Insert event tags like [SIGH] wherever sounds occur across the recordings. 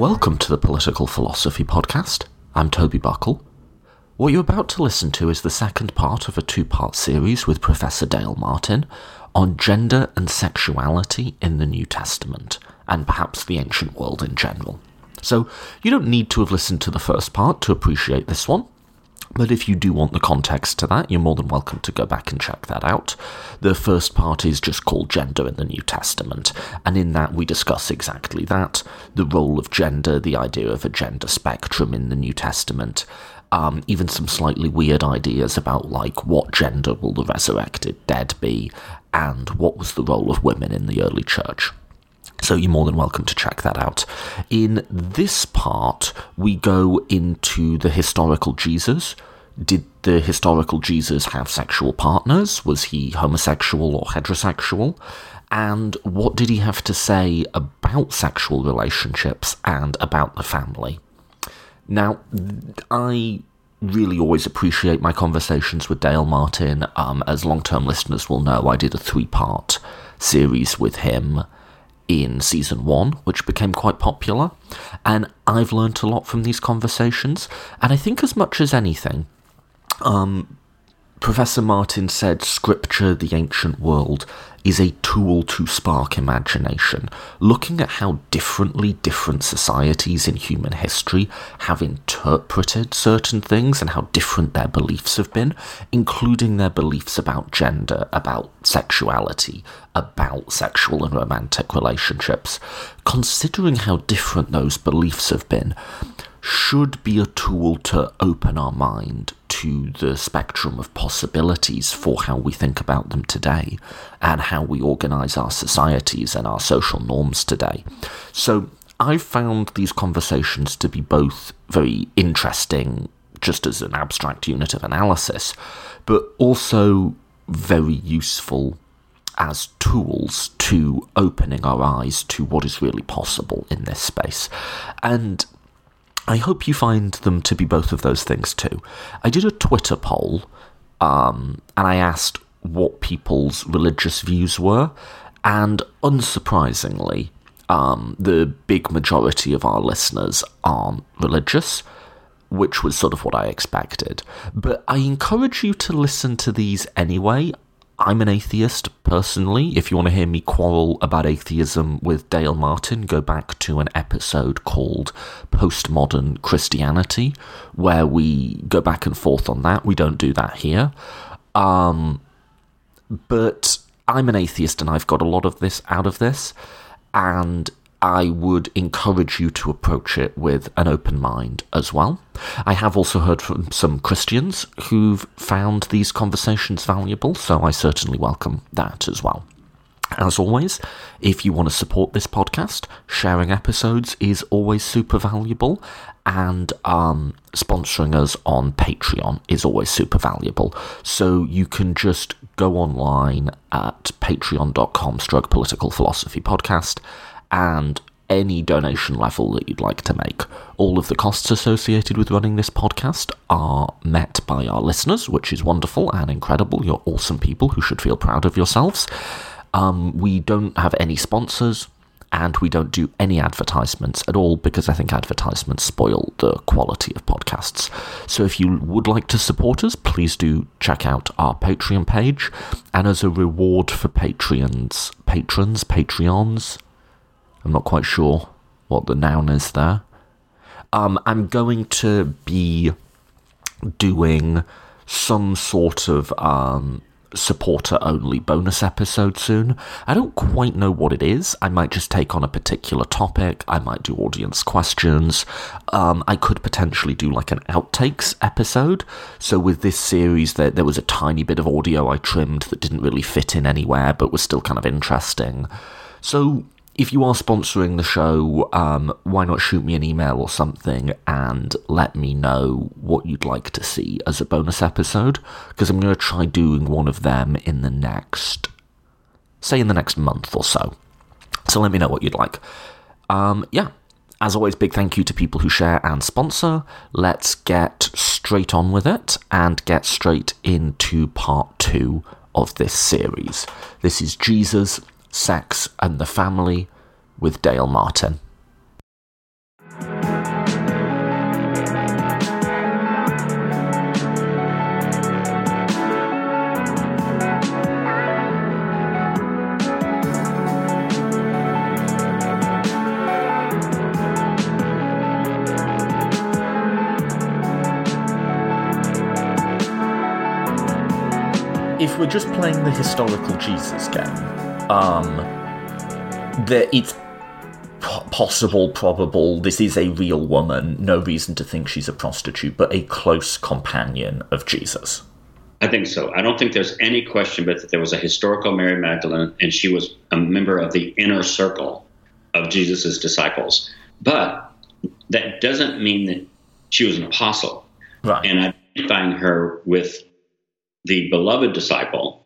Welcome to the Political Philosophy Podcast. I'm Toby Buckle. What you're about to listen to is the second part of a two part series with Professor Dale Martin on gender and sexuality in the New Testament, and perhaps the ancient world in general. So, you don't need to have listened to the first part to appreciate this one. But if you do want the context to that, you're more than welcome to go back and check that out. The first part is just called Gender in the New Testament, and in that we discuss exactly that the role of gender, the idea of a gender spectrum in the New Testament, um, even some slightly weird ideas about, like, what gender will the resurrected dead be, and what was the role of women in the early church. So you're more than welcome to check that out. In this part, we go into the historical Jesus. Did the historical Jesus have sexual partners? Was he homosexual or heterosexual? And what did he have to say about sexual relationships and about the family? Now, I really always appreciate my conversations with Dale Martin. Um, as long term listeners will know, I did a three part series with him in season one, which became quite popular. And I've learnt a lot from these conversations. And I think, as much as anything, um, Professor Martin said Scripture, the ancient world, is a tool to spark imagination, looking at how differently different societies in human history have interpreted certain things and how different their beliefs have been, including their beliefs about gender, about sexuality, about sexual and romantic relationships. Considering how different those beliefs have been, should be a tool to open our mind to the spectrum of possibilities for how we think about them today and how we organize our societies and our social norms today. So I've found these conversations to be both very interesting, just as an abstract unit of analysis, but also very useful as tools to opening our eyes to what is really possible in this space. And I hope you find them to be both of those things too. I did a Twitter poll, um, and I asked what people's religious views were, and unsurprisingly, um, the big majority of our listeners aren't religious, which was sort of what I expected. But I encourage you to listen to these anyway. I'm an atheist personally. If you want to hear me quarrel about atheism with Dale Martin, go back to an episode called Postmodern Christianity, where we go back and forth on that. We don't do that here. Um, but I'm an atheist and I've got a lot of this out of this. And I would encourage you to approach it with an open mind as well. I have also heard from some Christians who've found these conversations valuable, so I certainly welcome that as well. As always, if you want to support this podcast, sharing episodes is always super valuable, and um, sponsoring us on Patreon is always super valuable. So you can just go online at patreon.com stroke political philosophy podcast and any donation level that you'd like to make. All of the costs associated with running this podcast are met by our listeners, which is wonderful and incredible. You're awesome people who should feel proud of yourselves. Um, we don't have any sponsors and we don't do any advertisements at all because I think advertisements spoil the quality of podcasts. So if you would like to support us, please do check out our Patreon page. And as a reward for Patreons, patrons, Patreons, I'm not quite sure what the noun is there. Um, I'm going to be doing some sort of um, supporter only bonus episode soon. I don't quite know what it is. I might just take on a particular topic. I might do audience questions. Um, I could potentially do like an outtakes episode. So with this series, there, there was a tiny bit of audio I trimmed that didn't really fit in anywhere, but was still kind of interesting. So if you are sponsoring the show, um, why not shoot me an email or something and let me know what you'd like to see as a bonus episode? Because I'm going to try doing one of them in the next, say, in the next month or so. So let me know what you'd like. Um, yeah, as always, big thank you to people who share and sponsor. Let's get straight on with it and get straight into part two of this series. This is Jesus Sex and the Family with Dale Martin. if we're just playing the historical Jesus game, um, that it's possible, probable, this is a real woman, no reason to think she's a prostitute, but a close companion of Jesus. I think so. I don't think there's any question but that there was a historical Mary Magdalene and she was a member of the inner circle of Jesus's disciples. But that doesn't mean that she was an apostle. Right. And identifying her with the beloved disciple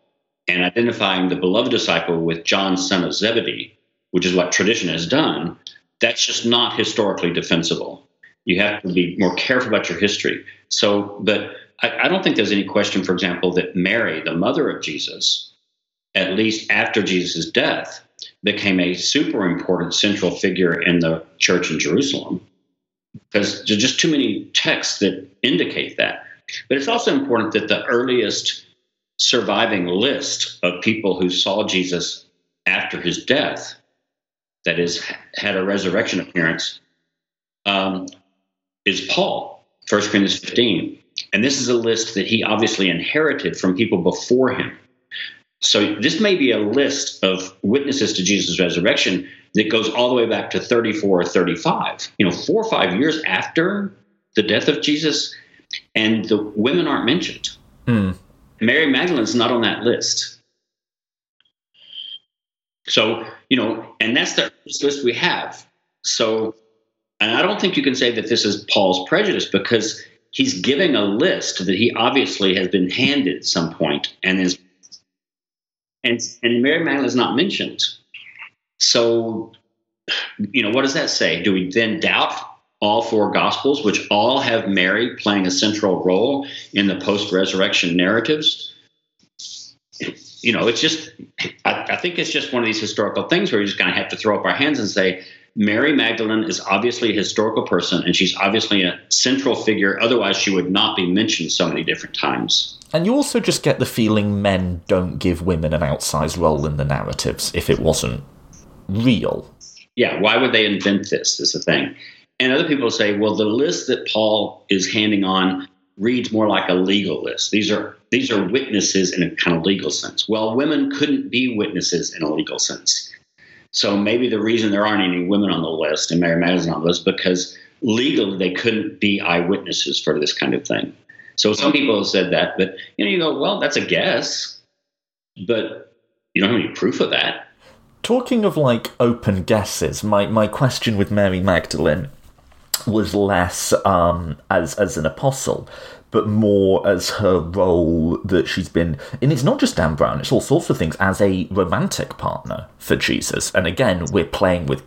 and identifying the beloved disciple with John, son of Zebedee, which is what tradition has done, that's just not historically defensible. You have to be more careful about your history. So, but I, I don't think there's any question, for example, that Mary, the mother of Jesus, at least after Jesus' death, became a super important central figure in the church in Jerusalem because there's just too many texts that indicate that. But it's also important that the earliest surviving list of people who saw Jesus after his death, that is, had a resurrection appearance, um, is Paul, 1 Corinthians 15. And this is a list that he obviously inherited from people before him. So this may be a list of witnesses to Jesus' resurrection that goes all the way back to 34 or 35, you know, four or five years after the death of Jesus, and the women aren't mentioned. Hmm. Mary Magdalene's not on that list. So, you know, and that's the list we have. So, and I don't think you can say that this is Paul's prejudice because he's giving a list that he obviously has been handed at some point and is and and Mary Magdalene is not mentioned. So, you know, what does that say? Do we then doubt all four gospels, which all have Mary playing a central role in the post-resurrection narratives? You know, it's just I, I think it's just one of these historical things where we just kind of have to throw up our hands and say, Mary Magdalene is obviously a historical person, and she's obviously a central figure. Otherwise, she would not be mentioned so many different times. And you also just get the feeling men don't give women an outsized role in the narratives if it wasn't real. Yeah, why would they invent this? Is the thing. And other people say, well, the list that Paul is handing on reads more like a legal list. These are these are witnesses in a kind of legal sense. Well, women couldn't be witnesses in a legal sense. So maybe the reason there aren't any women on the list and Mary Magdalene's on the list because legally they couldn't be eyewitnesses for this kind of thing. So some people have said that, but you know, you go, well, that's a guess, but you don't have any proof of that. Talking of like open guesses, my, my question with Mary Magdalene was less um, as as an apostle, but more as her role that she's been and it's not just Dan Brown, it's all sorts of things as a romantic partner for Jesus. And again, we're playing with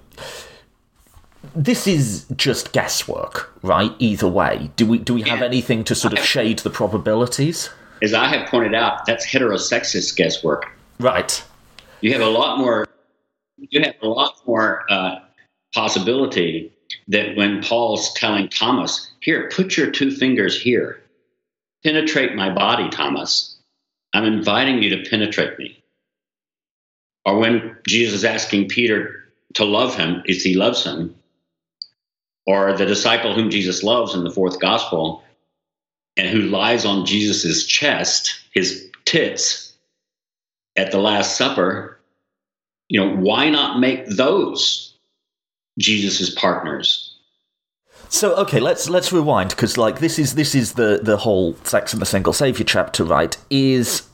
this is just guesswork, right? Either way. Do we do we have Yeah. anything to sort of shade the probabilities? As I have pointed out, that's heterosexist guesswork. Right. You have a lot more. You have a lot more uh, possibility that when Paul's telling Thomas, "Here, put your two fingers here, penetrate my body, Thomas. I'm inviting you to penetrate me." Or when Jesus is asking Peter to love him, is he loves him, or the disciple whom Jesus loves in the fourth gospel, and who lies on Jesus' chest, his tits, at the Last Supper, you know, why not make those Jesus' partners? So okay, let's let's rewind because like this is this is the the whole sex and the single savior chapter, right? Is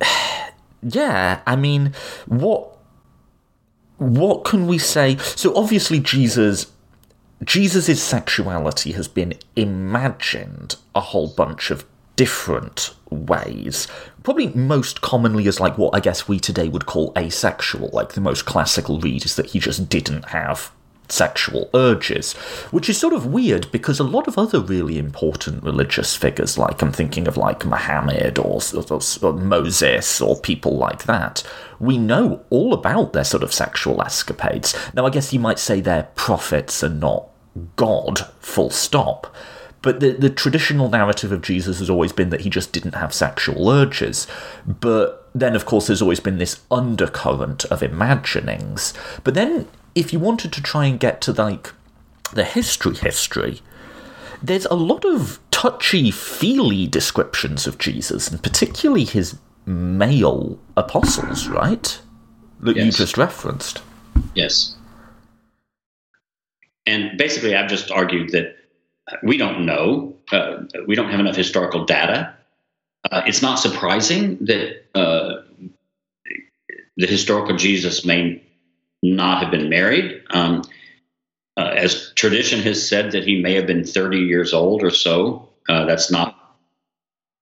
[SIGHS] yeah, I mean, what what can we say? So obviously Jesus Jesus' sexuality has been imagined a whole bunch of different ways. Probably most commonly as like what I guess we today would call asexual. Like the most classical read is that he just didn't have sexual urges, which is sort of weird because a lot of other really important religious figures, like I'm thinking of like Muhammad or, or, or Moses or people like that, we know all about their sort of sexual escapades. Now, I guess you might say they're prophets and not God, full stop. But the, the traditional narrative of Jesus has always been that he just didn't have sexual urges. But then, of course, there's always been this undercurrent of imaginings. But then, if you wanted to try and get to like the history history, there's a lot of touchy feely descriptions of Jesus, and particularly his male apostles, right? That you just referenced. Yes. And basically, I've just argued that we don't know. Uh, we don't have enough historical data. Uh, it's not surprising that uh, the historical Jesus may not have been married. Um, uh, as tradition has said that he may have been 30 years old or so. Uh, that's not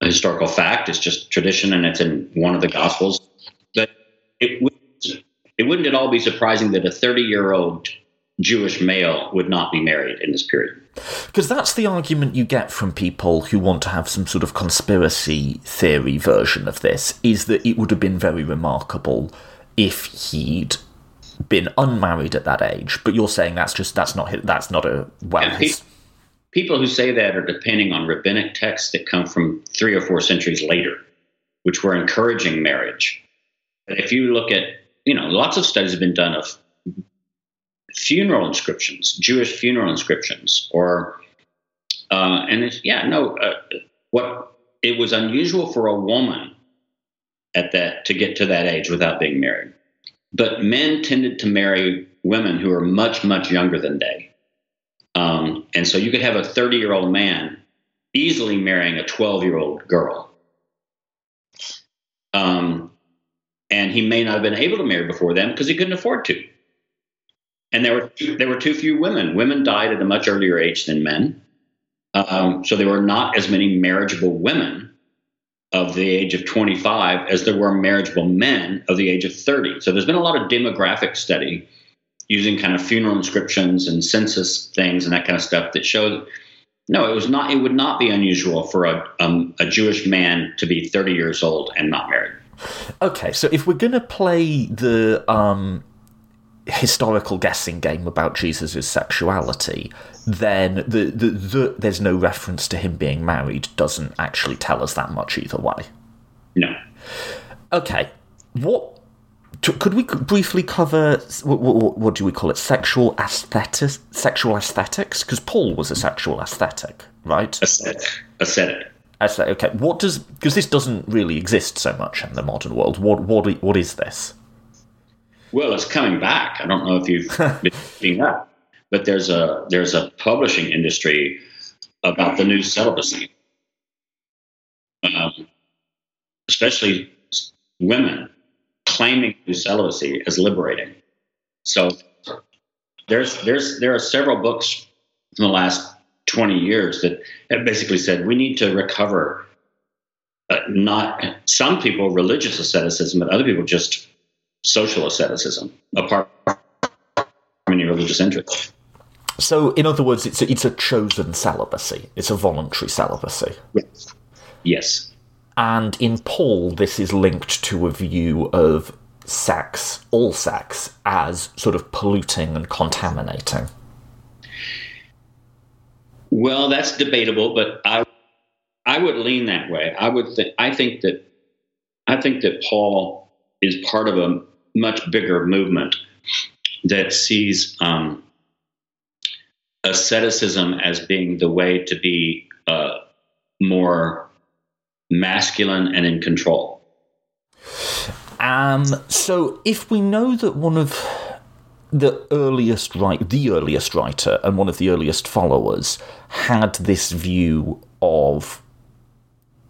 a historical fact. It's just tradition, and it's in one of the Gospels. But it it wouldn't at all be surprising that a 30 year old Jewish male would not be married in this period. Because that's the argument you get from people who want to have some sort of conspiracy theory version of this, is that it would have been very remarkable if he'd been unmarried at that age. But you're saying that's just that's not that's not a well. Yeah, People who say that are depending on rabbinic texts that come from three or four centuries later, which were encouraging marriage. If you look at, you know, lots of studies have been done of funeral inscriptions, Jewish funeral inscriptions, or, uh, and it's, yeah, no, uh, what it was unusual for a woman at that to get to that age without being married. But men tended to marry women who were much, much younger than they. Um, and so you could have a 30 year old man easily marrying a 12 year old girl. Um, and he may not have been able to marry before then because he couldn't afford to. And there were there were too few women. Women died at a much earlier age than men, um, so there were not as many marriageable women of the age of 25 as there were marriageable men of the age of 30. So there's been a lot of demographic study using kind of funeral inscriptions and census things and that kind of stuff that show no, it was not. It would not be unusual for a um, a Jewish man to be 30 years old and not married. Okay, so if we're going to play the um, historical guessing game about Jesus' sexuality, then the, the, the there's no reference to him being married doesn't actually tell us that much either way. No. Okay, what could we briefly cover? What, what, what do we call it? Sexual aesthetics. Sexual aesthetics, because Paul was a sexual aesthetic, right? Ascetic. Ascetic. Aesthetic. Okay, what does? Because this doesn't really exist so much in the modern world. What what what is this? Well, it's coming back. I don't know if you've [LAUGHS] been keeping up, but there's a there's a publishing industry about the new celibacy, um, especially women claiming new celibacy as liberating. So there's there's there are several books in the last 20 years that have basically said we need to recover uh, not some people religious asceticism, but other people just social asceticism apart from any religious interest. So, in other words, it's a, it's a chosen celibacy. It's a voluntary celibacy. Yes. Yes. And in Paul, this is linked to a view of sex, all sex, as sort of polluting and contaminating. Well, that's debatable, but I I would lean that way. I would think I think that I think that Paul is part of a much bigger movement that sees um, asceticism as being the way to be uh, more masculine and in control. Um, so, if we know that one of the earliest write, the earliest writer and one of the earliest followers had this view of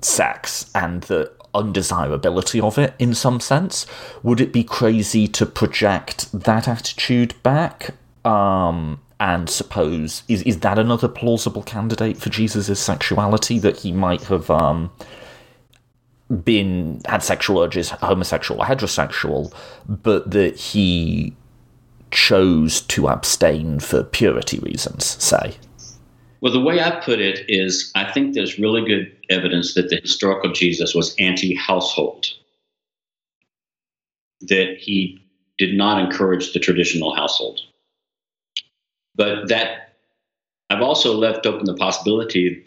sex and the undesirability of it in some sense, would it be crazy to project that attitude back? Um, and suppose is is that another plausible candidate for Jesus' sexuality that he might have um, been had sexual urges, homosexual or heterosexual, but that he chose to abstain for purity reasons, say. Well, the way I put it is I think there's really good evidence that the historical Jesus was anti household, that he did not encourage the traditional household. But that I've also left open the possibility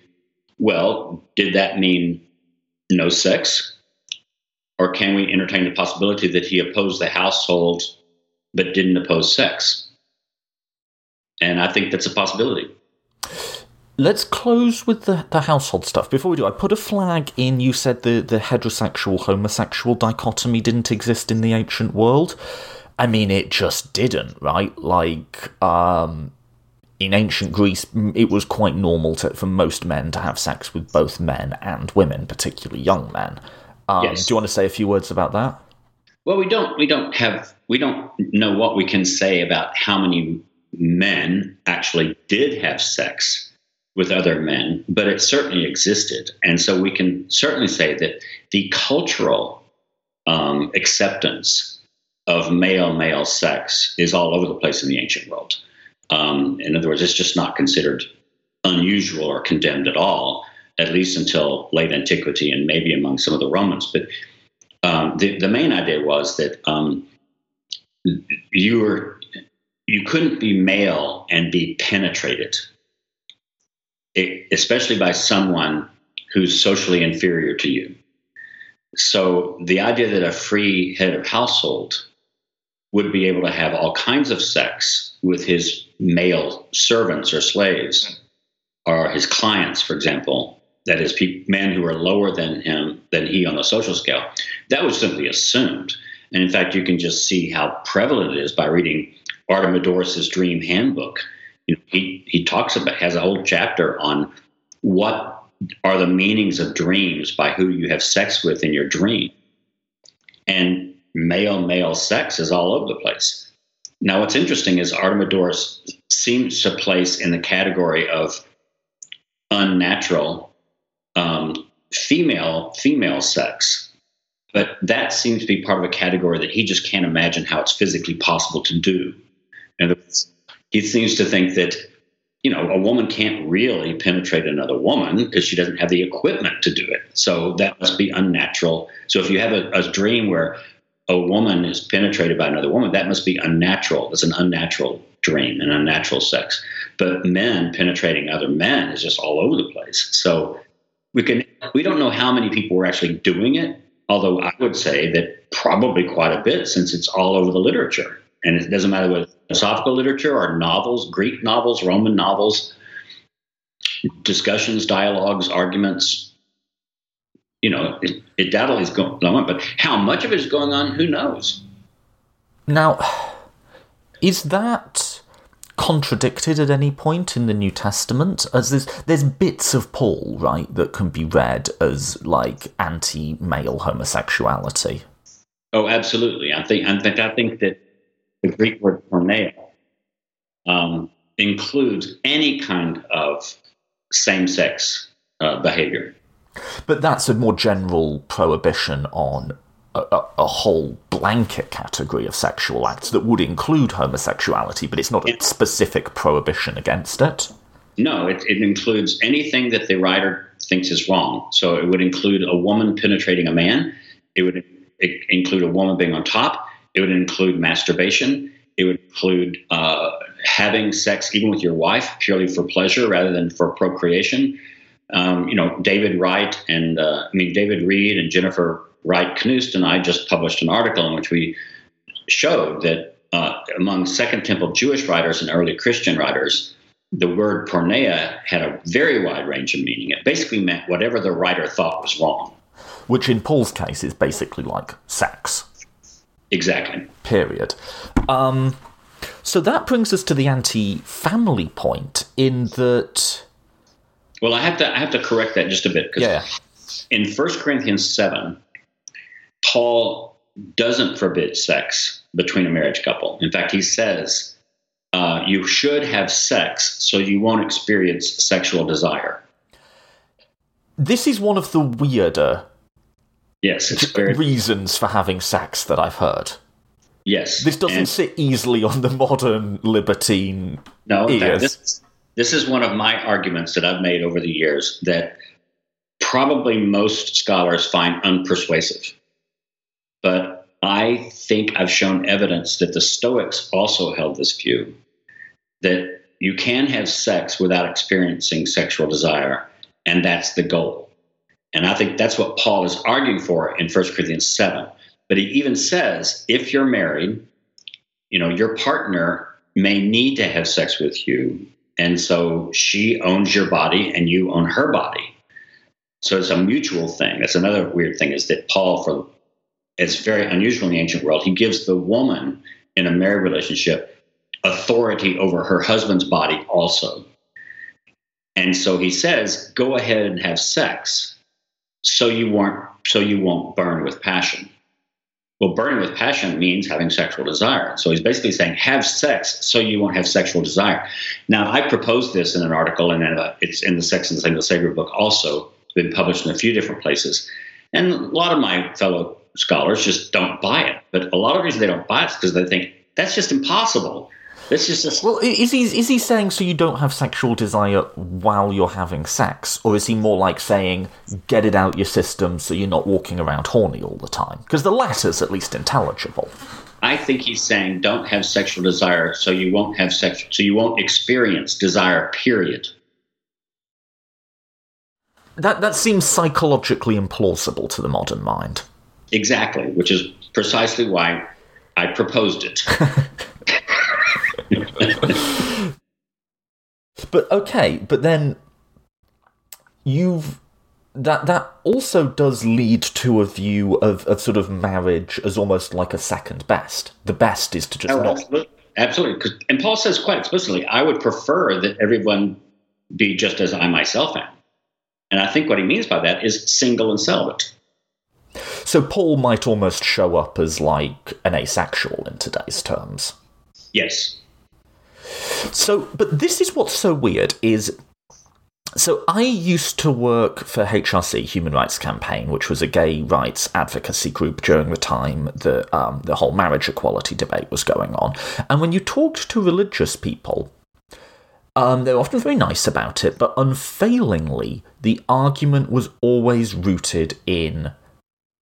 well, did that mean no sex? Or can we entertain the possibility that he opposed the household but didn't oppose sex? And I think that's a possibility. Let's close with the, the household stuff. Before we do, I put a flag in. You said the, the heterosexual homosexual dichotomy didn't exist in the ancient world. I mean, it just didn't, right? Like, um, in ancient Greece, it was quite normal to, for most men to have sex with both men and women, particularly young men. Um, yes. Do you want to say a few words about that? Well, we don't. We don't have. We don't know what we can say about how many men actually did have sex with other men, but it certainly existed. And so we can certainly say that the cultural um, acceptance of male male sex is all over the place in the ancient world. Um, in other words, it's just not considered unusual or condemned at all, at least until late antiquity and maybe among some of the Romans. But um, the, the main idea was that um, you were you couldn't be male and be penetrated, especially by someone who's socially inferior to you. So the idea that a free head of household would be able to have all kinds of sex with his male servants or slaves or his clients, for example, that is, men who are lower than him, than he on the social scale, that was simply assumed. And in fact, you can just see how prevalent it is by reading Artemidorus's Dream Handbook. You know, he he talks about has a whole chapter on what are the meanings of dreams by who you have sex with in your dream, and male male sex is all over the place. Now, what's interesting is Artemidorus seems to place in the category of unnatural um, female female sex, but that seems to be part of a category that he just can't imagine how it's physically possible to do. And he seems to think that, you know, a woman can't really penetrate another woman because she doesn't have the equipment to do it. So that must be unnatural. So if you have a, a dream where a woman is penetrated by another woman, that must be unnatural. It's an unnatural dream and unnatural sex. But men penetrating other men is just all over the place. So we can we don't know how many people were actually doing it, although I would say that probably quite a bit since it's all over the literature. And it doesn't matter whether philosophical literature or novels, Greek novels, Roman novels, discussions, dialogues, arguments. You know, it, it is going on, but how much of it is going on, who knows? Now, is that contradicted at any point in the New Testament? As there's there's bits of Paul, right, that can be read as like anti-male homosexuality. Oh, absolutely. I think I think I think that the Greek word porneia, um, includes any kind of same sex uh, behavior. But that's a more general prohibition on a, a, a, whole blanket category of sexual acts that would include homosexuality, but it's not a specific prohibition against it. No, it, it includes anything that the writer thinks is wrong. So it would include a woman penetrating a man, it would include a woman being on top, it would include masturbation. It would include uh, having sex even with your wife purely for pleasure rather than for procreation. Um, you know, David Wright and uh, I mean David Reed and Jennifer Wright Knust and I just published an article in which we showed that uh, among Second Temple Jewish writers and early Christian writers, the word porneia had a very wide range of meaning. It basically meant whatever the writer thought was wrong. Which in Paul's case is basically like sex. Exactly. Period. Um, so that brings us to the anti-family point in that. Well, I have to I have to correct that just a bit because yeah. in 1 Corinthians seven, Paul doesn't forbid sex between a marriage couple. In fact, he says uh, you should have sex so you won't experience sexual desire. This is one of the weirder Yes, it's very... reasons for having sex that I've heard. Yes, this doesn't and sit easily on the modern libertine no, ears. This, this is one of my arguments that I've made over the years that probably most scholars find unpersuasive. But I think I've shown evidence that the Stoics also held this view that you can have sex without experiencing sexual desire, and that's the goal. And I think that's what Paul is arguing for in 1 Corinthians 7. But he even says if you're married, you know, your partner may need to have sex with you And so she owns your body and you own her body. So it's a mutual thing. That's another weird thing is that Paul, for it's very unusual in the ancient world, he gives the woman in a married relationship authority over her husband's body also. And so he says, go ahead and have sex so you won't so you won't burn with passion. Well, burning with passion means having sexual desire. So he's basically saying, have sex so you won't have sexual desire. Now, I proposed this in an article, and it's in the Sex and the Single Savior book also, been published in a few different places. And a lot of my fellow scholars just don't buy it. But a lot of reason they don't buy it is because they think that's just impossible. This is just well. Is he is he saying so you don't have sexual desire while you're having sex, or is he more like saying get it out your system so you're not walking around horny all the time? Because the latter's at least intelligible. I think he's saying don't have sexual desire so you won't have sex so you won't experience desire. Period. That that seems psychologically implausible to the modern mind. Exactly, which is precisely why I proposed it. [LAUGHS] [LAUGHS] but okay, but then you've that that also does lead to a view of, of sort of marriage as almost like a second best. The best is to just oh, not absolutely. absolutely. And Paul says quite explicitly, I would prefer that everyone be just as I myself am. And I think what he means by that is single and celibate. So Paul might almost show up as like an asexual in today's terms. Yes. So, but this is what's so weird is so I used to work for HRC, Human Rights Campaign, which was a gay rights advocacy group during the time the um, the whole marriage equality debate was going on. And when you talked to religious people, um, they were often very nice about it, but unfailingly, the argument was always rooted in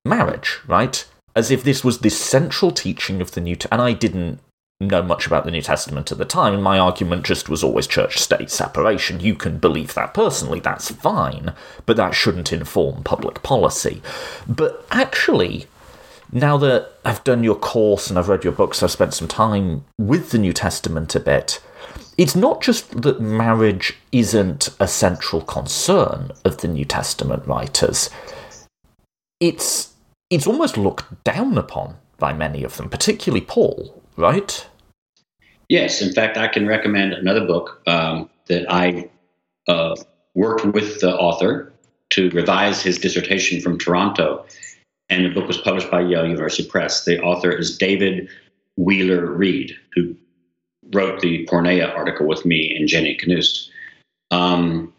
marriage, right? As if this was the central teaching of the New. T- and I didn't know much about the New Testament at the time, and my argument just was always church state separation. You can believe that personally, that's fine, but that shouldn't inform public policy. But actually, now that I've done your course and I've read your books, I've spent some time with the New Testament a bit. It's not just that marriage isn't a central concern of the New Testament writers. It's it's almost looked down upon by many of them, particularly Paul, right? Yes, in fact, I can recommend another book um, that I uh, worked with the author to revise his dissertation from Toronto, and the book was published by Yale University Press. The author is David Wheeler Reed, who wrote the Porneia article with me and Jenny Knust. Um,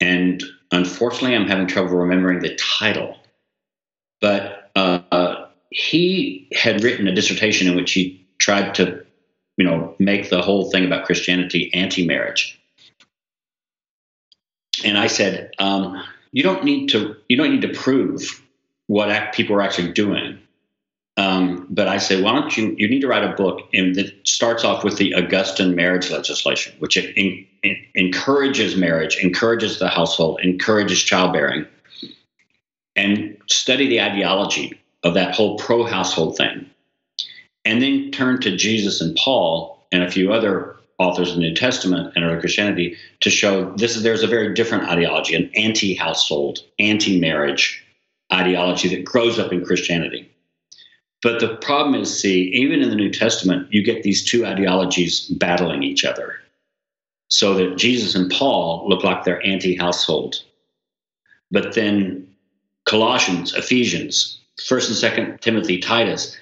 and unfortunately, I'm having trouble remembering the title. But uh, he had written a dissertation in which he tried to you know, make the whole thing about Christianity anti-marriage. And I said, um, you don't need to you don't need to prove what people are actually doing. Um, but I say, why don't you? You need to write a book and that starts off with the Augustan marriage legislation, which in, encourages marriage, encourages the household, encourages childbearing, and study the ideology of that whole pro-household thing and then turn to Jesus and Paul and a few other authors of the New Testament and early Christianity to show this is there's a very different ideology, an anti-household, anti-marriage ideology that grows up in Christianity. But the problem is, see, even in the New Testament, you get these two ideologies battling each other. So that Jesus and Paul look like they're anti household. But then Colossians, Ephesians, 1st and 2nd Timothy, Titus,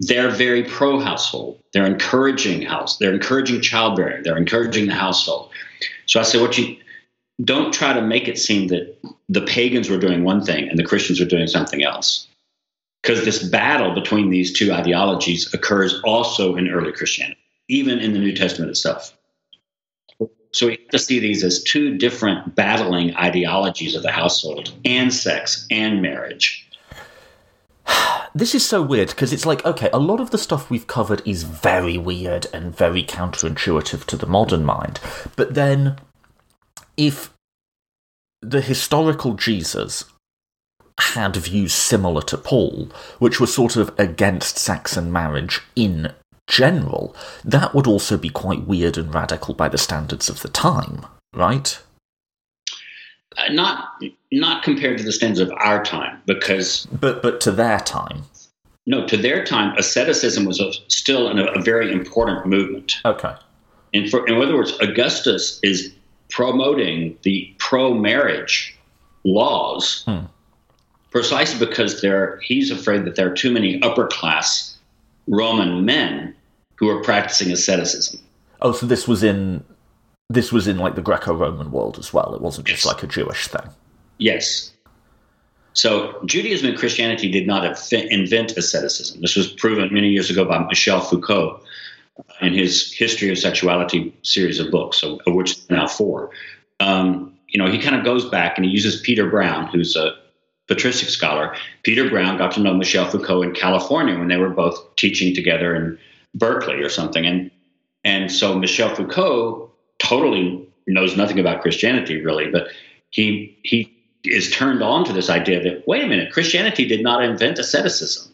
they're very pro household. They're encouraging house. They're encouraging childbearing. They're encouraging the household. So I say, what you don't try to make it seem that the pagans were doing one thing and the Christians were doing something else. Because this battle between these two ideologies occurs also in early Christianity, even in the New Testament itself. So we have to see these as two different battling ideologies of the household and sex and marriage [SIGHS] this is so weird because it's like, okay, a lot of the stuff we've covered is very weird and very counterintuitive to the modern mind. But then, if the historical Jesus had views similar to Paul, which were sort of against sex and marriage in general, that would also be quite weird and radical by the standards of the time, right? Uh, not not compared to the standards of our time, because but but to their time. No, to their time, asceticism was a, still an, a very important movement. Okay. And for, in other words, Augustus is promoting the pro-marriage laws hmm. precisely because there he's afraid that there are too many upper class Roman men who are practicing asceticism. Oh, so this was in this was in like the Greco-Roman world as well. It wasn't just yes. like a Jewish thing. Yes. So Judaism and Christianity did not invent asceticism. This was proven many years ago by Michel Foucault in his History of Sexuality series of books, of which there are now four. Um, you know, he kind of goes back and he uses Peter Brown, who's a patristic scholar. Peter Brown got to know Michel Foucault in California when they were both teaching together in Berkeley or something, and and so Michel Foucault totally knows nothing about Christianity really, but he he is turned on to this idea that wait a minute, Christianity did not invent asceticism.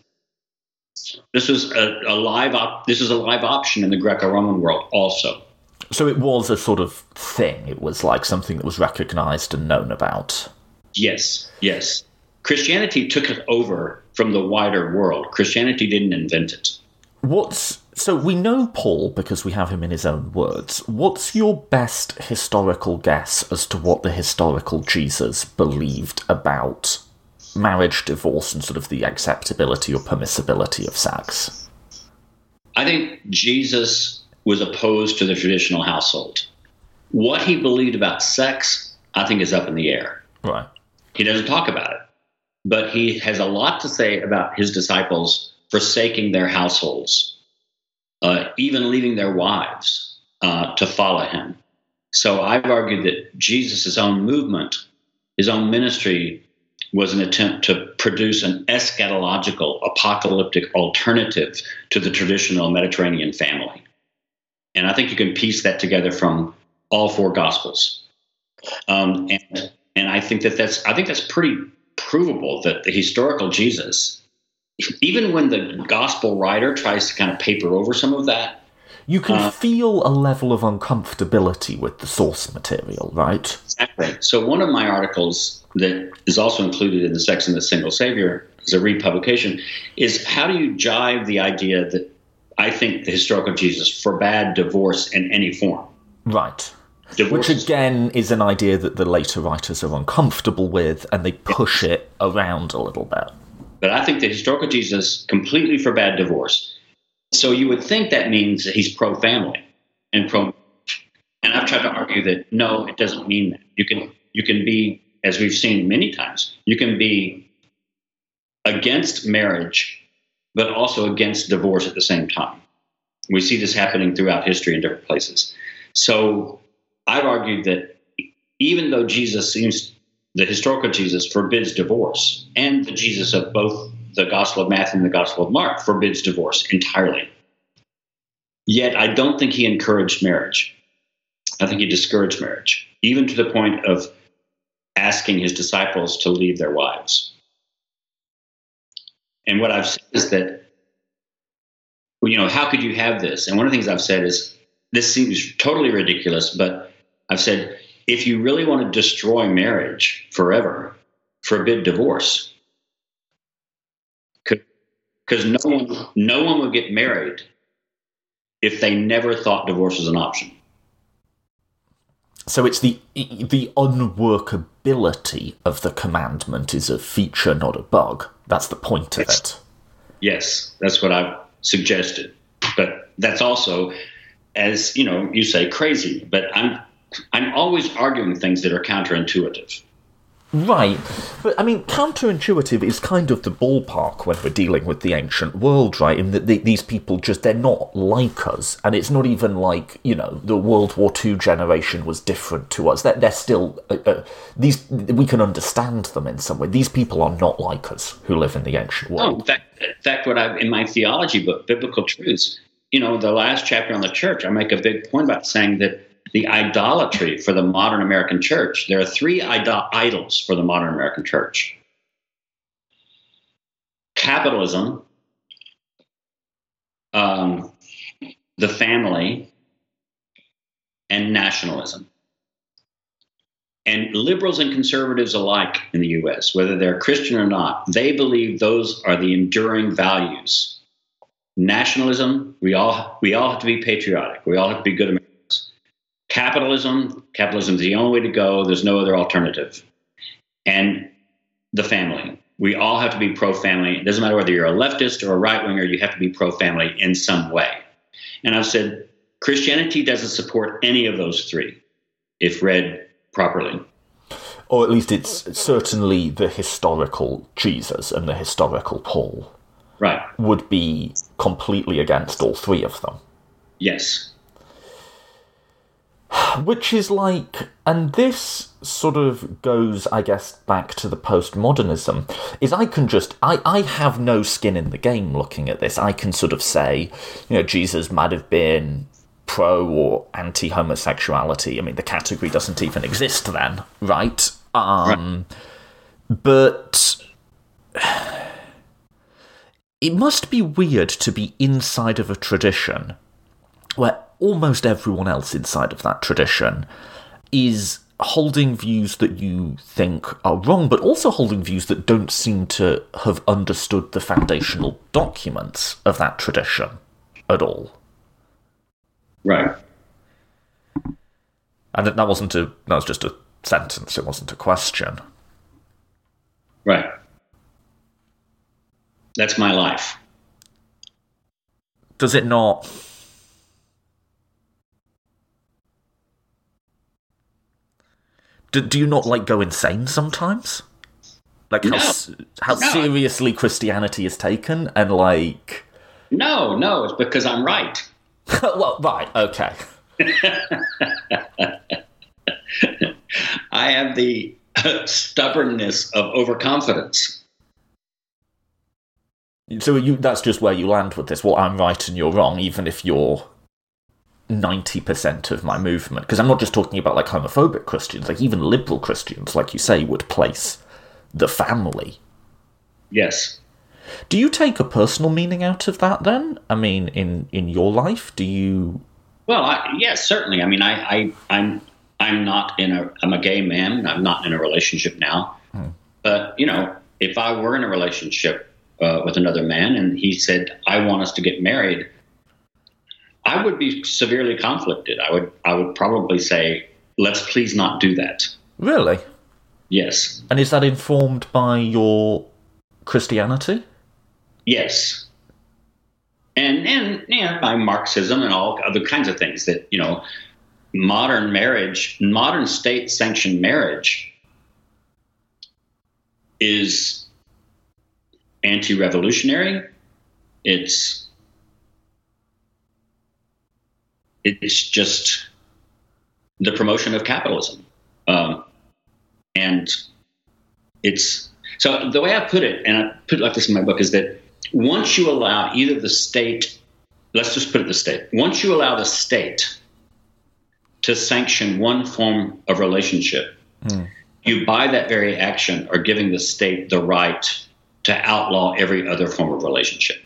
This was a, a live op- this is a live option in the Greco-Roman world also. So it was a sort of thing. It was like something that was recognized and known about. Yes, yes. Christianity took it over from the wider world. Christianity didn't invent it. What's so we know Paul because we have him in his own words. What's your best historical guess as to what the historical Jesus believed about marriage, divorce, and sort of the acceptability or permissibility of sex? I think Jesus was opposed to the traditional household. What he believed about sex, I think, is up in the air. Right. He doesn't talk about it, but he has a lot to say about his disciples forsaking their households, uh, even leaving their wives uh, to follow him. So I've argued that Jesus' own movement, his own ministry, was an attempt to produce an eschatological, apocalyptic alternative to the traditional Mediterranean family. And I think you can piece that together from all four Gospels. Um, and and I think that that's I think that's pretty provable that the historical Jesus, even when the Gospel writer tries to kind of paper over some of that, you can uh, feel a level of uncomfortability with the source material, right? Exactly. So one of my articles that is also included in the Sex and the Single Savior as a republication is how do you jive the idea that I think the historical Jesus forbade divorce in any form. Right. Divorce Which again is an idea that the later writers are uncomfortable with and they push it around a little bit. But I think the historical Jesus completely forbade divorce. So you would think that means that he's pro family and pro and I've tried to argue that no, it doesn't mean that. You can you can be, as we've seen many times, you can be against marriage but also against divorce at the same time. We see this happening throughout history in different places. So I've argued that even though Jesus seems, the historical Jesus forbids divorce, and the Jesus of both the Gospel of Matthew and the Gospel of Mark forbids divorce entirely. Yet I don't think he encouraged marriage. I think he discouraged marriage, even to the point of asking his disciples to leave their wives. And what I've said is that, you know, how could you have this? And one of the things I've said is this seems totally ridiculous, but I've said if you really want to destroy marriage forever, forbid divorce. Because no one, no one would get married if they never thought divorce was an option. So it's the the unworkability of the commandment is a feature, not a bug. That's the point of it. Yes, that's what I've suggested. But that's also, as you know, you say crazy. But I'm I'm always arguing things that are counterintuitive. Right. But I mean, counterintuitive is kind of the ballpark when we're dealing with the ancient world, right? In that these people just, they're not like us. And it's not even like, you know, the World War II generation was different to us. They're, they're still, uh, uh, these, we can understand them in some way. These people are not like us who live in the ancient world. Oh, in fact, in fact what I, in my theology book, Biblical Truths, you know, the last chapter on the church, I make a big point about saying that the idolatry for the modern American church. There are three idol- idols for the modern American church capitalism, um, the family, and nationalism. And liberals and conservatives alike in the US, whether they're Christian or not, they believe those are the enduring values. Nationalism, we all we all have to be patriotic. We all have to be good Americans. Capitalism, capitalism is the only way to go. There's no other alternative. And the family. We all have to be pro family. It doesn't matter whether you're a leftist or a right winger, you have to be pro family in some way. And I've said Christianity doesn't support any of those three if read properly. Or at least it's certainly the historical Jesus and the historical Paul. Right. Would be completely against all three of them. Yes. [GASPS] Which is like, and this sort of goes, I guess, back to the postmodernism, is I can just, I, I have no skin in the game looking at this. I can sort of say, you know, Jesus might have been pro or anti homosexuality. I mean, the category doesn't even exist then, right? Um, right. But [SIGHS] it must be weird to be inside of a tradition where almost everyone else inside of that tradition is holding views that you think are wrong, but also holding views that don't seem to have understood the foundational documents of that tradition at all. Right. And that wasn't a that was just a sentence, it wasn't a question. Right. That's my life. Does it not do, do you not like go insane sometimes? Like no. how how no. seriously Christianity is taken and like No, no, it's because I'm right. [LAUGHS] well, right, okay. [LAUGHS] I have the stubbornness of overconfidence. So you, that's just where you land with this. Well, I'm right and you're wrong, even if you're 90% of my movement. Because I'm not just talking about like homophobic Christians, like even liberal Christians, like you say, would place the family. Yes. Do you take a personal meaning out of that then? I mean, in in your life, do you? Well, I, yes, certainly. I mean, I, I I'm I'm not in a I'm a gay man. I'm not in a relationship now. Hmm. But you know, if I were in a relationship uh, with another man and he said, "I want us to get married," I would be severely conflicted. I would I would probably say, "Let's please not do that." Really? Yes. And is that informed by your Christianity? Yes. And and know, by Marxism and all other kinds of things that you know, modern marriage, modern state sanctioned marriage, is anti-revolutionary. It's it's just the promotion of capitalism, um, and it's so the way I put it, and I put it like this in my book, is that once you allow either the state, let's just put it the state, once you allow the state to sanction one form of relationship, mm. you by that very action are giving the state the right to outlaw every other form of relationship.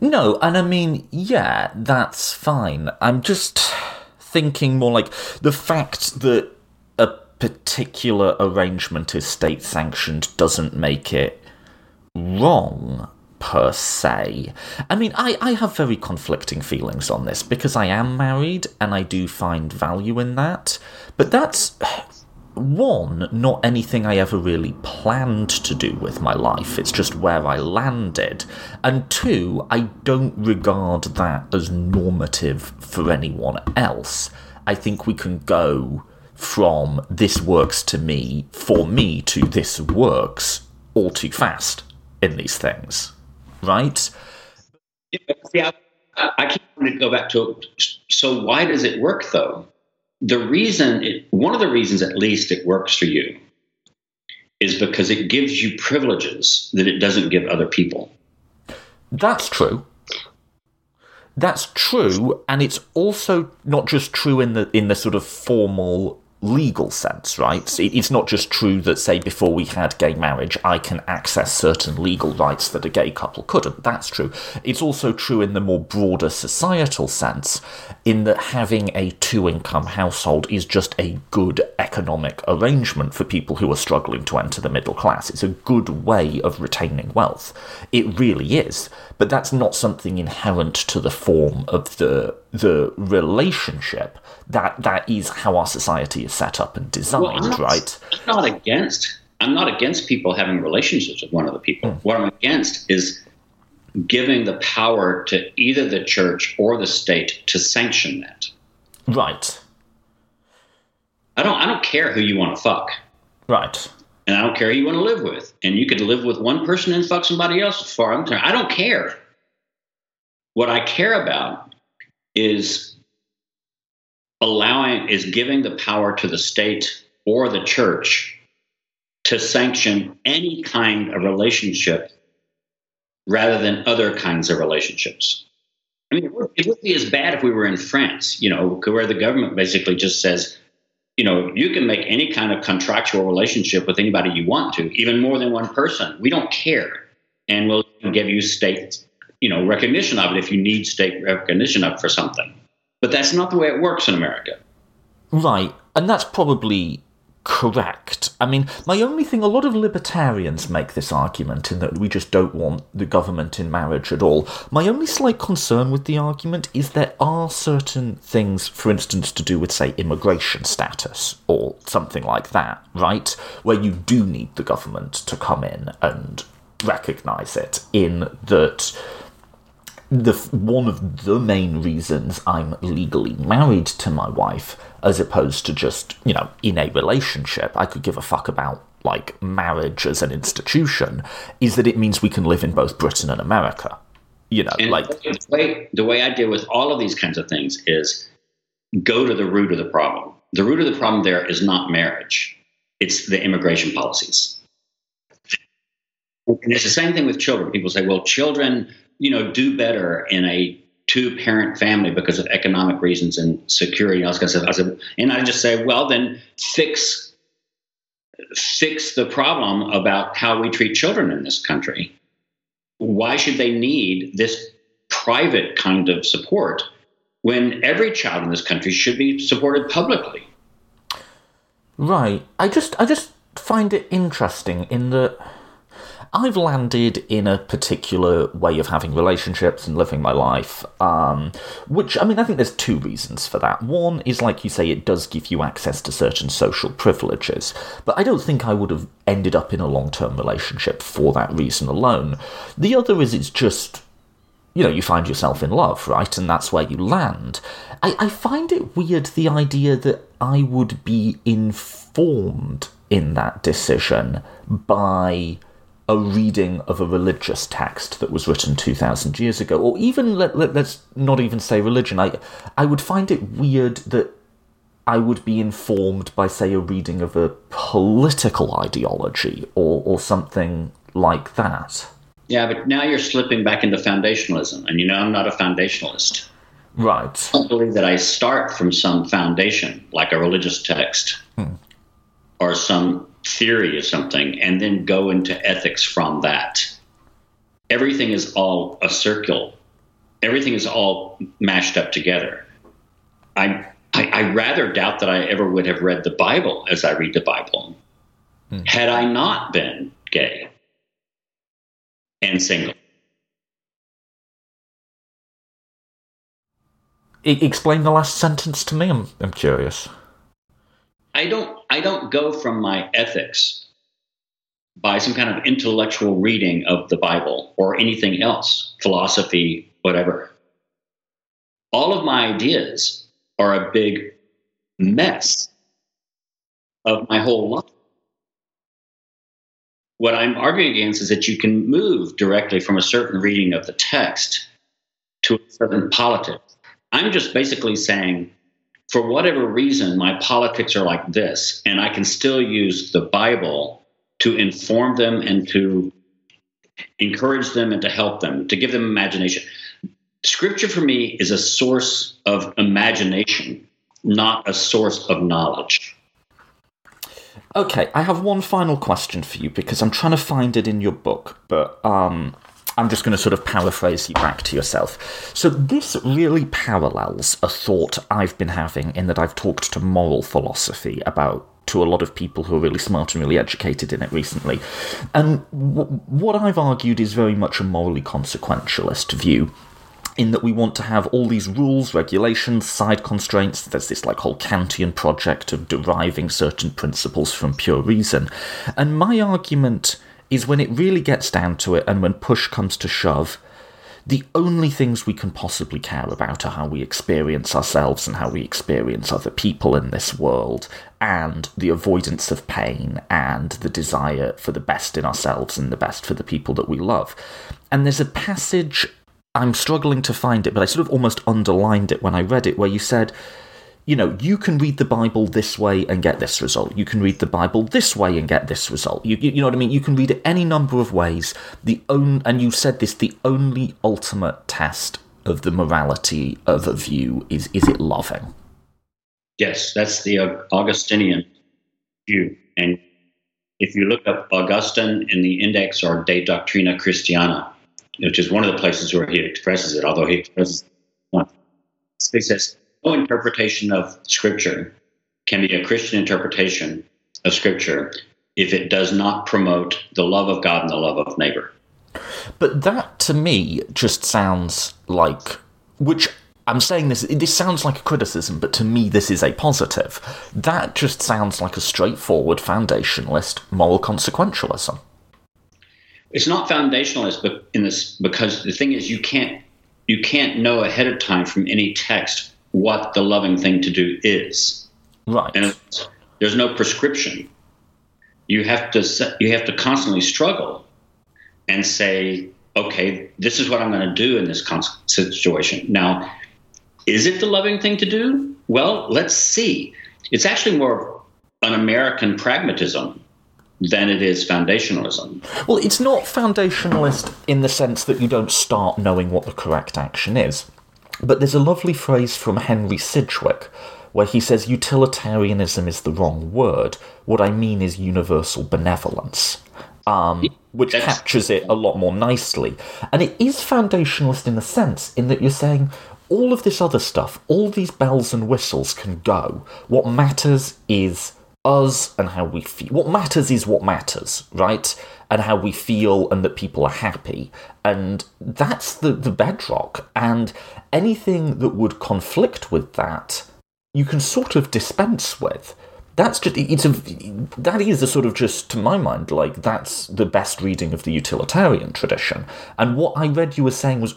No, and I mean, yeah, that's fine. I'm just thinking more like the fact that a particular arrangement is state sanctioned doesn't make it wrong per se. I mean, I, I have very conflicting feelings on this because I am married and I do find value in that. But that's one, not anything I ever really planned to do with my life, it's just where I landed. And two, I don't regard that as normative for anyone else. I think we can go from this works to me, for me, to this works all too fast in these things, right? Yeah, I keep wanting to go back to so why does it work though? The reason it, one of the reasons at least it works for you is because it gives you privileges that it doesn't give other people. That's true. That's true, and it's also not just true in the in the sort of formal legal sense, right? It's not just true that, say, before we had gay marriage, I can access certain legal rights that a gay couple couldn't. That's true. It's also true in the more broader societal sense, in that having a two income household is just a good economic arrangement for people who are struggling to enter the middle class. It's a good way of retaining wealth. It really is. But that's not something inherent to the form of the the relationship that that is how our society is set up and designed, well, I'm not, right? I'm not against. I'm not against people having relationships with one other people. Mm. What I'm against is giving the power to either the church or the state to sanction that. Right. I don't. I don't care who you want to fuck. Right. And I don't care who you want to live with. And you could live with one person and fuck somebody else as far I'm concerned. I don't care. What I care about is allowing is giving the power to the state or the church to sanction any kind of relationship rather than other kinds of relationships. I mean, it would, it would be as bad if we were in France, you know, where the government basically just says, you know, you can make any kind of contractual relationship with anybody you want to, even more than one person. We don't care. And we'll give you state, you know, recognition of it if you need state recognition of it for something. But that's not the way it works in America. Right. And that's probably correct. I mean, my only thing, a lot of libertarians make this argument in that we just don't want the government in marriage at all. My only slight concern with the argument is there are certain things, for instance, to do with, say, immigration status or something like that, right? Where you do need the government to come in and recognise it, in that the one of the main reasons I'm legally married to my wife, as opposed to just you know in a relationship, I could give a fuck about like marriage as an institution, is that it means we can live in both Britain and America. You know, and like the way the way I deal with all of these kinds of things is go to the root of the problem. The root of the problem there is not marriage; it's the immigration policies. And it's the same thing with children. People say, well, children you know, do better in a two parent family because of economic reasons and security. I was going to say, I said, and I just say, well, then fix fix the problem about how we treat children in this country. Why should they need this private kind of support when every child in this country should be supported publicly? Right. I just I just find it interesting in that I've landed in a particular way of having relationships and living my life, um, which, I mean, I think there's two reasons for that. One is, like you say, it does give you access to certain social privileges, but I don't think I would have ended up in a long term relationship for that reason alone. The other is it's just you know, you find yourself in love, right? And that's where you land. I, I, find it weird the idea that I would be informed in that decision by a reading of a religious text that was written 2000 years ago or even let, let, us not even say religion. I i would find it weird that i would be informed by say a reading of a political ideology or or something like that. Yeah but now you're slipping back into foundationalism and you know i'm not a foundationalist. Right. I don't believe that i start from some foundation like a religious text hmm. or some theory of something and then go into ethics from that. Everything is all a circle. Everything is all mashed up together. I, I, I rather doubt that I ever would have read the Bible as I read the Bible hmm. had I not been gay and single. Explain the last sentence to me. I'm, I'm curious. I don't I don't go from my ethics by some kind of intellectual reading of the Bible or anything else, philosophy, whatever. All of my ideas are a big mess of my whole life. What I'm arguing against is that you can move directly from a certain reading of the text to a certain politics. I'm just basically saying for whatever reason, my politics are like this, and I can still use the Bible to inform them and to encourage them and to help them, to give them imagination. Scripture for me is a source of imagination, not a source of knowledge. Okay, I have one final question for you because I'm trying to find it in your book, but um, I'm just going to sort of paraphrase you back to yourself. So, this really parallels a thought I've been having in that I've talked to moral philosophy about to a lot of people who are really smart and really educated in it recently. And w- what I've argued is very much a morally consequentialist view. In that we want to have all these rules, regulations, side constraints. There's this like whole Kantian project of deriving certain principles from pure reason. And my argument is when it really gets down to it and when push comes to shove, the only things we can possibly care about are how we experience ourselves and how we experience other people in this world, and the avoidance of pain and the desire for the best in ourselves and the best for the people that we love. And there's a passage, I'm struggling to find it, but I sort of almost underlined it when I read it, where you said, you know, you can read the Bible this way and get this result. You can read the Bible this way and get this result. You, you, know what I mean? You can read it any number of ways. The own, and you said this: the only ultimate test of the morality of a view is is it loving? Yes, that's the Augustinian view. And if you look up Augustine in the Index or De Doctrina Christiana, which is one of the places where he expresses it, although he expresses it he says no interpretation of Scripture can be a Christian interpretation of Scripture if it does not promote the love of God and the love of neighbor. But that to me just sounds like, which I'm saying this, this sounds like a criticism, but to me this is a positive. That just sounds like a straightforward foundationalist moral consequentialism. It's not foundationalist, but in this because the thing is you can't you can't know ahead of time from any text what the loving thing to do is. Right. And there's no prescription. You have to you have to constantly struggle and say, okay, this is what I'm going to do in this situation. Now, is it the loving thing to do? Well, let's see. It's actually more an American pragmatism than it is foundationalism. Well, it's not foundationalist in the sense that you don't start knowing what the correct action is. But there's a lovely phrase from Henry Sidgwick where he says utilitarianism is the wrong word. What I mean is universal benevolence, um, which That's... captures it a lot more nicely. And it is foundationalist in a sense, in that you're saying all of this other stuff, all these bells and whistles can go. What matters is us and how we feel. What matters is what matters, right? And how we feel and that people are happy. And that's the, the bedrock. And anything that would conflict with that, you can sort of dispense with. That's just it's a that is a sort of just to my mind like that's the best reading of the utilitarian tradition. And what I read you were saying was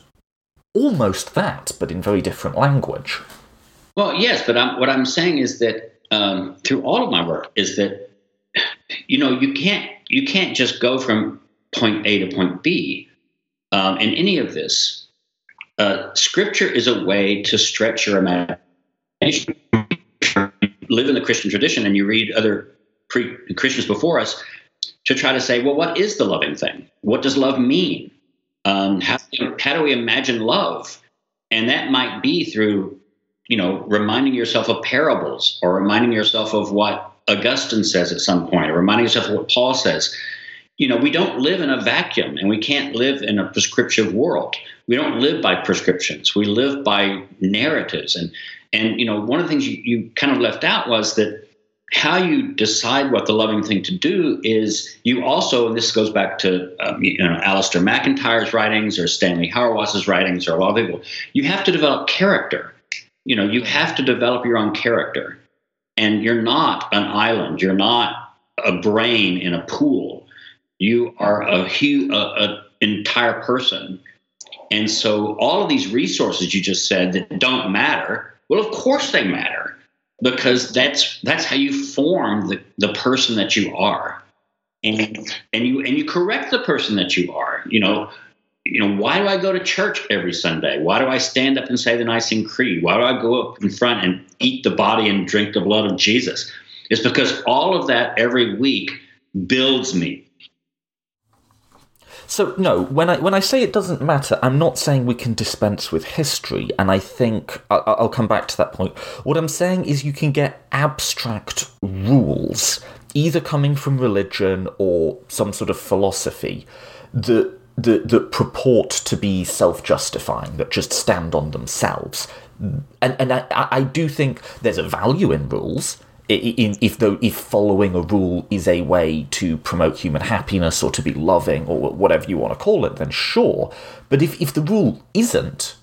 almost that, but in very different language. Well, yes, but I'm, what I'm saying is that um, through all of my work is that you know you can't you can't just go from point A to point B um, in any of this. Uh, scripture is a way to stretch your imagination. Live in the Christian tradition, and you read other pre Christians before us to try to say, well, what is the loving thing? What does love mean? Um, how, how do we imagine love? And that might be through, you know, reminding yourself of parables or reminding yourself of what Augustine says at some point, or reminding yourself of what Paul says you know, we don't live in a vacuum and we can't live in a prescriptive world. We don't live by prescriptions. We live by narratives. And, and you know, one of the things you, you kind of left out was that how you decide what the loving thing to do is you also, and this goes back to um, you know Alasdair MacIntyre's writings or Stanley Hauerwas's writings or a lot of people, you have to develop character. You know, you have to develop your own character, and you're not an island. You're not a brain in a pool you are a huge, a, entire person. And so all of these resources you just said that don't matter, well, of course they matter because that's that's how you form the, the person that you are. And and you and you correct the person that you are. You know, you know, why do I go to church every Sunday? Why do I stand up and say the Nicene Creed? Why do I go up in front and eat the body and drink the blood of Jesus? It's because all of that every week builds me so no, when I when I say it doesn't matter, I'm not saying we can dispense with history, and I think I'll, I'll come back to that point. What I'm saying is you can get abstract rules either coming from religion or some sort of philosophy that that, that purport to be self-justifying, that just stand on themselves. And and I, I do think there's a value in rules. In, if though if following a rule is a way to promote human happiness or to be loving or whatever you want to call it, then sure. But if, if the rule isn't,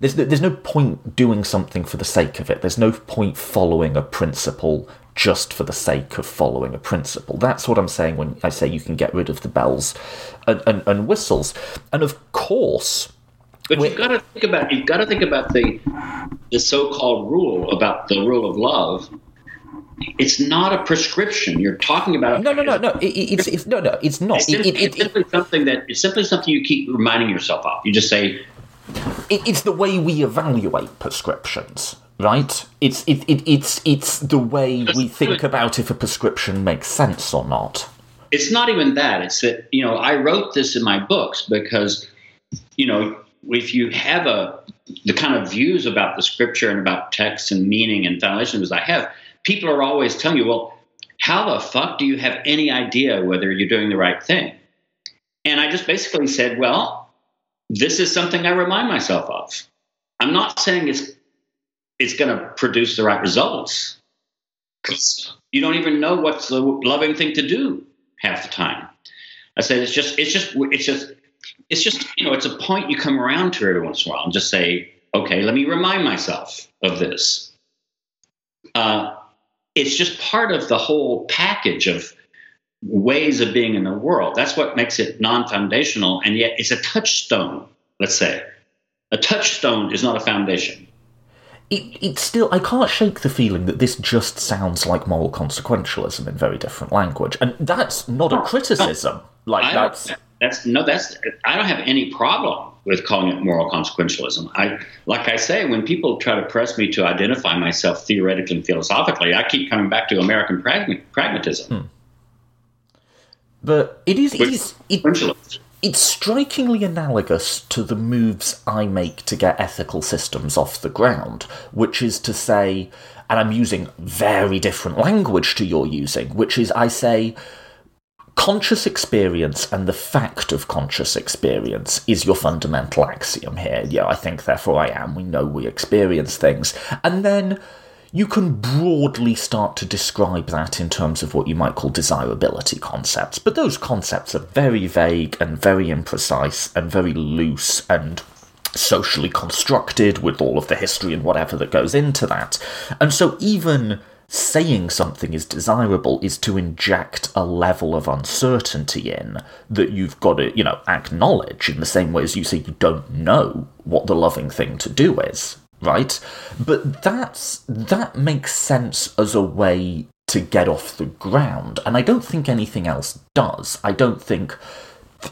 there's there's no point doing something for the sake of it. There's no point following a principle just for the sake of following a principle. That's what I'm saying when I say you can get rid of the bells and, and, and whistles. And of course, but you've got to think about you've got to think about the the so-called rule about the rule of love. It's not a prescription. You're talking about no, no, no, no. It, it's, it's no, no. It's not. It's simply, it, it, it's simply something that it's simply something you keep reminding yourself of. You just say, it's the way we evaluate prescriptions right? It's it, it it's it's the way we think about if a prescription makes sense or not. It's not even that. It's that you know I wrote this in my books because you know if you have a the kind of views about the scripture and about text and meaning and foundation as I have, people are always telling you, well, how the fuck do you have any idea whether you're doing the right thing? And I just basically said, well, this is something I remind myself of. I'm not saying it's it's going to produce the right results you don't even know what's the loving thing to do half the time. I said it's just it's just it's just it's just you know it's a point you come around to every once in a while and just say okay let me remind myself of this. Uh, it's just part of the whole package of ways of being in the world. That's what makes it non-foundational, and yet it's a touchstone. Let's say a touchstone is not a foundation it, it's still I can't shake the feeling that this just sounds like moral consequentialism in very different language, and that's not a criticism. Like that's that's no, that's I don't have any problem with calling it moral consequentialism. I like I say when people try to press me to identify myself theoretically and philosophically, I keep coming back to American pragmatism. Hmm. But it is, it is it, it's strikingly analogous to the moves I make to get ethical systems off the ground, which is to say, and I'm using very different language to your using, which is I say, conscious experience and the fact of conscious experience is your fundamental axiom here. Yeah, I think, therefore I am. We know we experience things. And then you can broadly start to describe that in terms of what you might call desirability concepts. But those concepts are very vague and very imprecise and very loose and socially constructed with all of the history and whatever that goes into that. And so even saying something is desirable is to inject a level of uncertainty in that you've got to, you know, acknowledge in the same way as you say you don't know what the loving thing to do is right? But that's that makes sense as a way to get off the ground, and I don't think anything else does. I don't think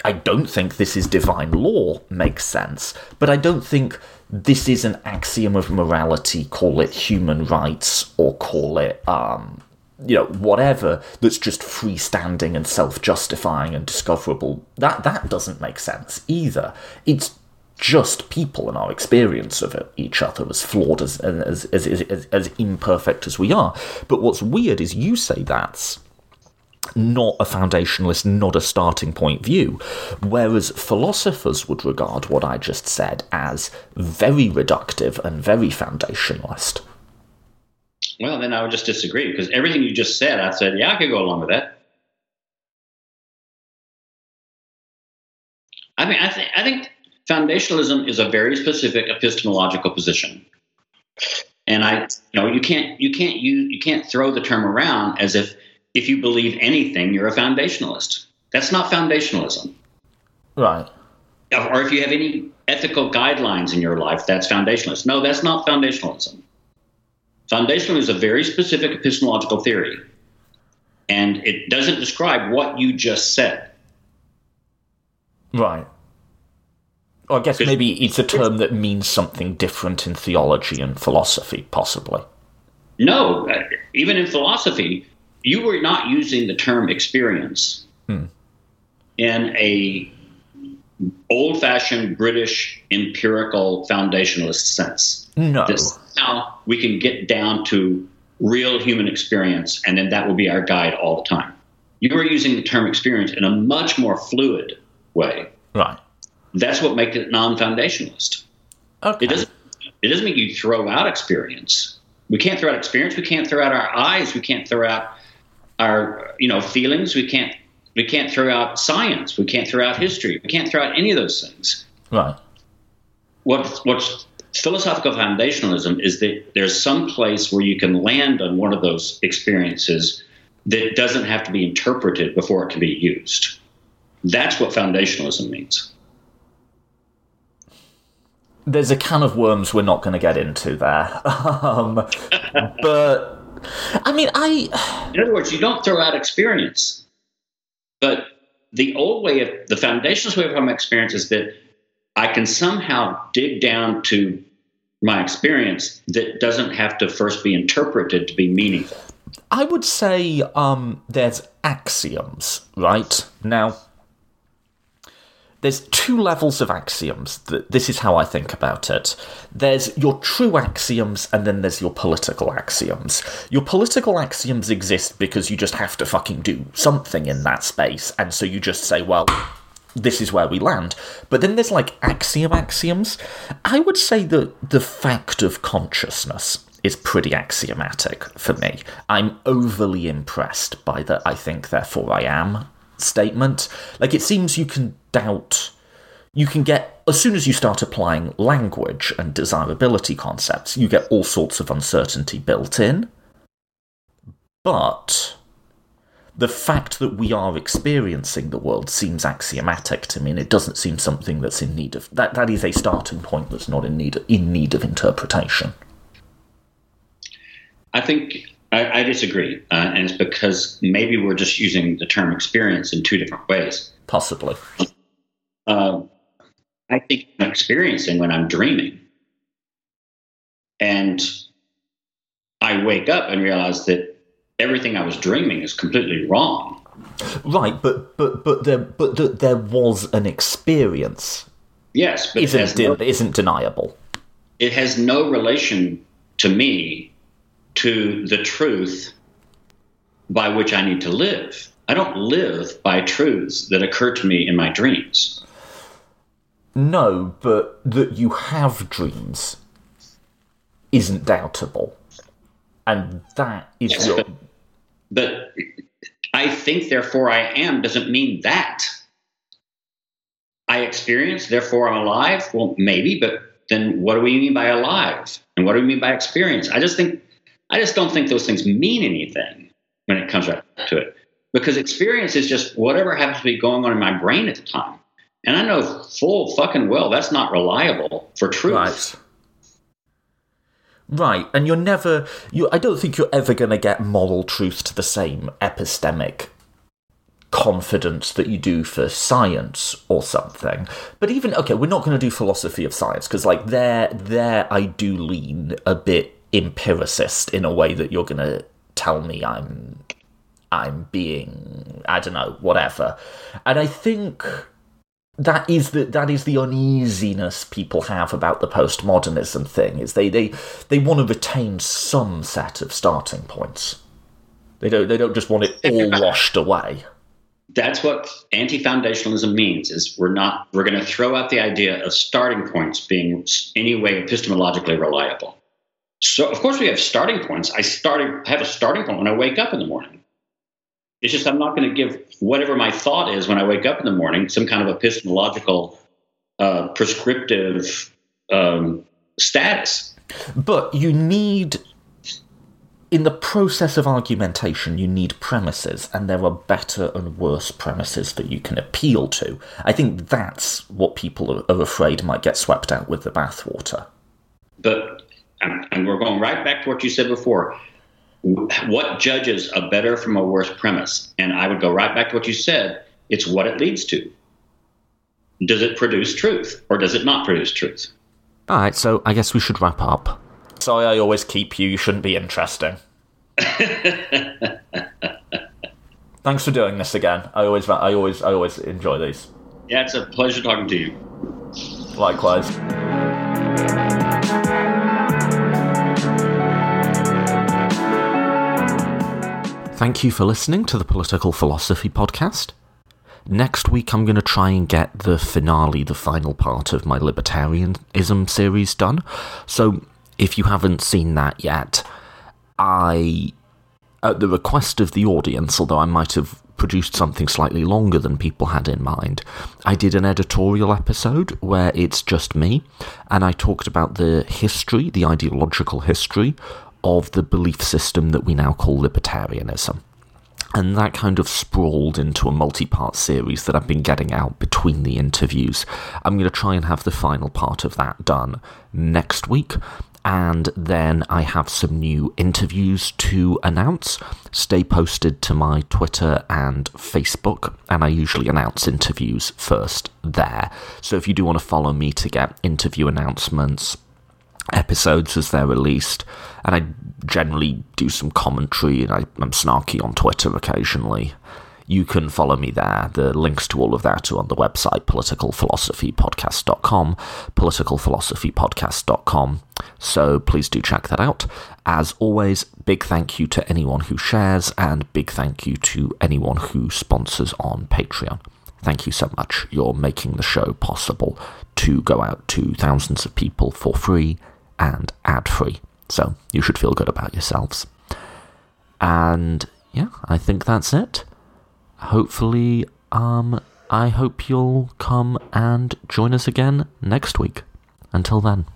I don't think this is divine law makes sense, but I don't think this is an axiom of morality, call it human rights or call it um, you know whatever that's just freestanding and self-justifying and discoverable that that doesn't make sense either it's just people and our experience of each other as flawed as as, as, as, as imperfect as we are. But what's weird is you say that's not a foundationalist, not a starting point view, whereas philosophers would regard what I just said as very reductive and very foundationalist. Well, then I would just disagree because everything you just said, I said, yeah, I could go along with that. I mean, I think I think foundationalism is a very specific epistemological position. And I, you know, you can't you can't use you can't throw the term around as if if you believe anything, you're a foundationalist. That's not foundationalism. Right. Or if you have any ethical guidelines in your life, that's foundationalist. No, that's not foundationalism. Foundationalism is a very specific epistemological theory, and it doesn't describe what you just said. Right. I guess maybe it's a term that means something different in theology and philosophy, possibly. No, uh, even in philosophy, you were not using the term experience hmm. in a old-fashioned British empirical foundationalist sense. No. Now we can get down to real human experience, and then that will be our guide all the time. You are using the term experience in a much more fluid way. Right. That's what makes it non-foundationalist. Okay. It doesn't. It doesn't mean you throw out experience. We can't throw out experience. We can't throw out our eyes. We can't throw out our you know feelings. We can't. We can't throw out science. We can't throw out history. We can't throw out any of those things. Right. What what's philosophical foundationalism is that there's some place where you can land on one of those experiences that doesn't have to be interpreted before it can be used. That's what foundationalism means. There's a can of worms we're not going to get into there. [LAUGHS] um, but, I mean, I. In other words, you don't throw out experience. But the old way of the foundationalist way of my experience is that I can somehow dig down to my experience that doesn't have to first be interpreted to be meaningful. I would say um, there's axioms, right? Now, there's two levels of axioms. This is how I think about it. There's your true axioms, and then there's your political axioms. Your political axioms exist because you just have to fucking do something in that space, and so you just say, well, this is where we land. But then there's like axiom axioms. I would say that the fact of consciousness is pretty axiomatic for me. I'm overly impressed by the I think, therefore I am statement. Like, it seems you can doubt. You can get, as soon as you start applying language and desirability concepts, you get all sorts of uncertainty built in. But the fact that we are experiencing the world seems axiomatic to me, and it doesn't seem something that's in need of that. That is a starting point that's not in need in need of interpretation. I think I, I disagree, uh, and it's because maybe we're just using the term experience in two different ways. Possibly. Uh, I think I'm experiencing when I'm dreaming, and I wake up and realize that everything I was dreaming is completely wrong. Right, but but but there but the, there was an experience. Yes, but isn't de- no, isn't deniable. it has no relation to me to the truth by which I need to live. I don't live by truths that occur to me in my dreams. No, but that you have dreams isn't doubtable, and that is Yes, your. but, but I think, therefore, I am doesn't mean that. I experience, therefore, I'm alive. Well, maybe, but then what do we mean by alive? And what do we mean by experience? I just think, I just don't think those things mean anything when it comes right to it. Because experience is just whatever happens to be going on in my brain at the time. And I know full fucking well that's not reliable for truth. Right. Right, and you're never. You, I don't think you're ever going to get moral truth to the same epistemic confidence that you do for science or something. But even okay, we're not going to do philosophy of science because, like, there, there, I do lean a bit empiricist in a way that you're going to tell me I'm, I'm being, I don't know, whatever. And I think that is the that is the uneasiness people have about the postmodernism thing is they they they want to retain some set of starting points. They don't they don't just want it all washed away. That's what anti-foundationalism means is we're not we're going to throw out the idea of starting points being any way epistemologically reliable. So of course we have starting points. I started have a starting point when I wake up in the morning. It's just I'm not going to give whatever my thought is when I wake up in the morning some kind of epistemological uh, prescriptive um, status. But you need in the process of argumentation you need premises and there are better and worse premises that you can appeal to. I think that's what people are, afraid might get swept out with the bathwater. But and we're going right back to what you said before. What judges a better from a worse premise? And I would go right back to what you said. It's what it leads to. Does it produce truth or does it not produce truth? All right, so I guess we should wrap up. Sorry, I always keep you. You shouldn't be interesting. [LAUGHS] Thanks for doing this again. I always, I always, I always enjoy these. Yeah, it's a pleasure talking to you. Likewise. Thank you for listening to the Political Philosophy Podcast. Next week, I'm going to try and get the finale, the final part of my libertarianism series done. So, if you haven't seen that yet, I, at the request of the audience, although I might have produced something slightly longer than people had in mind, I did an editorial episode where it's just me, and I talked about the history, the ideological history of the belief system that we now call libertarianism. And that kind of sprawled into a multi part series that I've been getting out between the interviews. I'm going to try and have the final part of that done next week. And then I have some new interviews to announce. Stay posted to my Twitter and Facebook, and I usually announce interviews first there. So if you do want to follow me to get interview announcements, episodes as they're released, and I generally do some commentary and I, am snarky on Twitter occasionally. You can follow me there. The links to all of that are on the website politicalphilosophypodcast.com, politicalphilosophypodcast.com. So please do check that out. As always, big thank you to anyone who shares and big thank you to anyone who sponsors on Patreon. Thank you so much. You're making the show possible to go out to thousands of people for free and ad free. So you should feel good about yourselves. And yeah, I think that's it. Hopefully, um, I hope you'll come and join us again next week. Until then.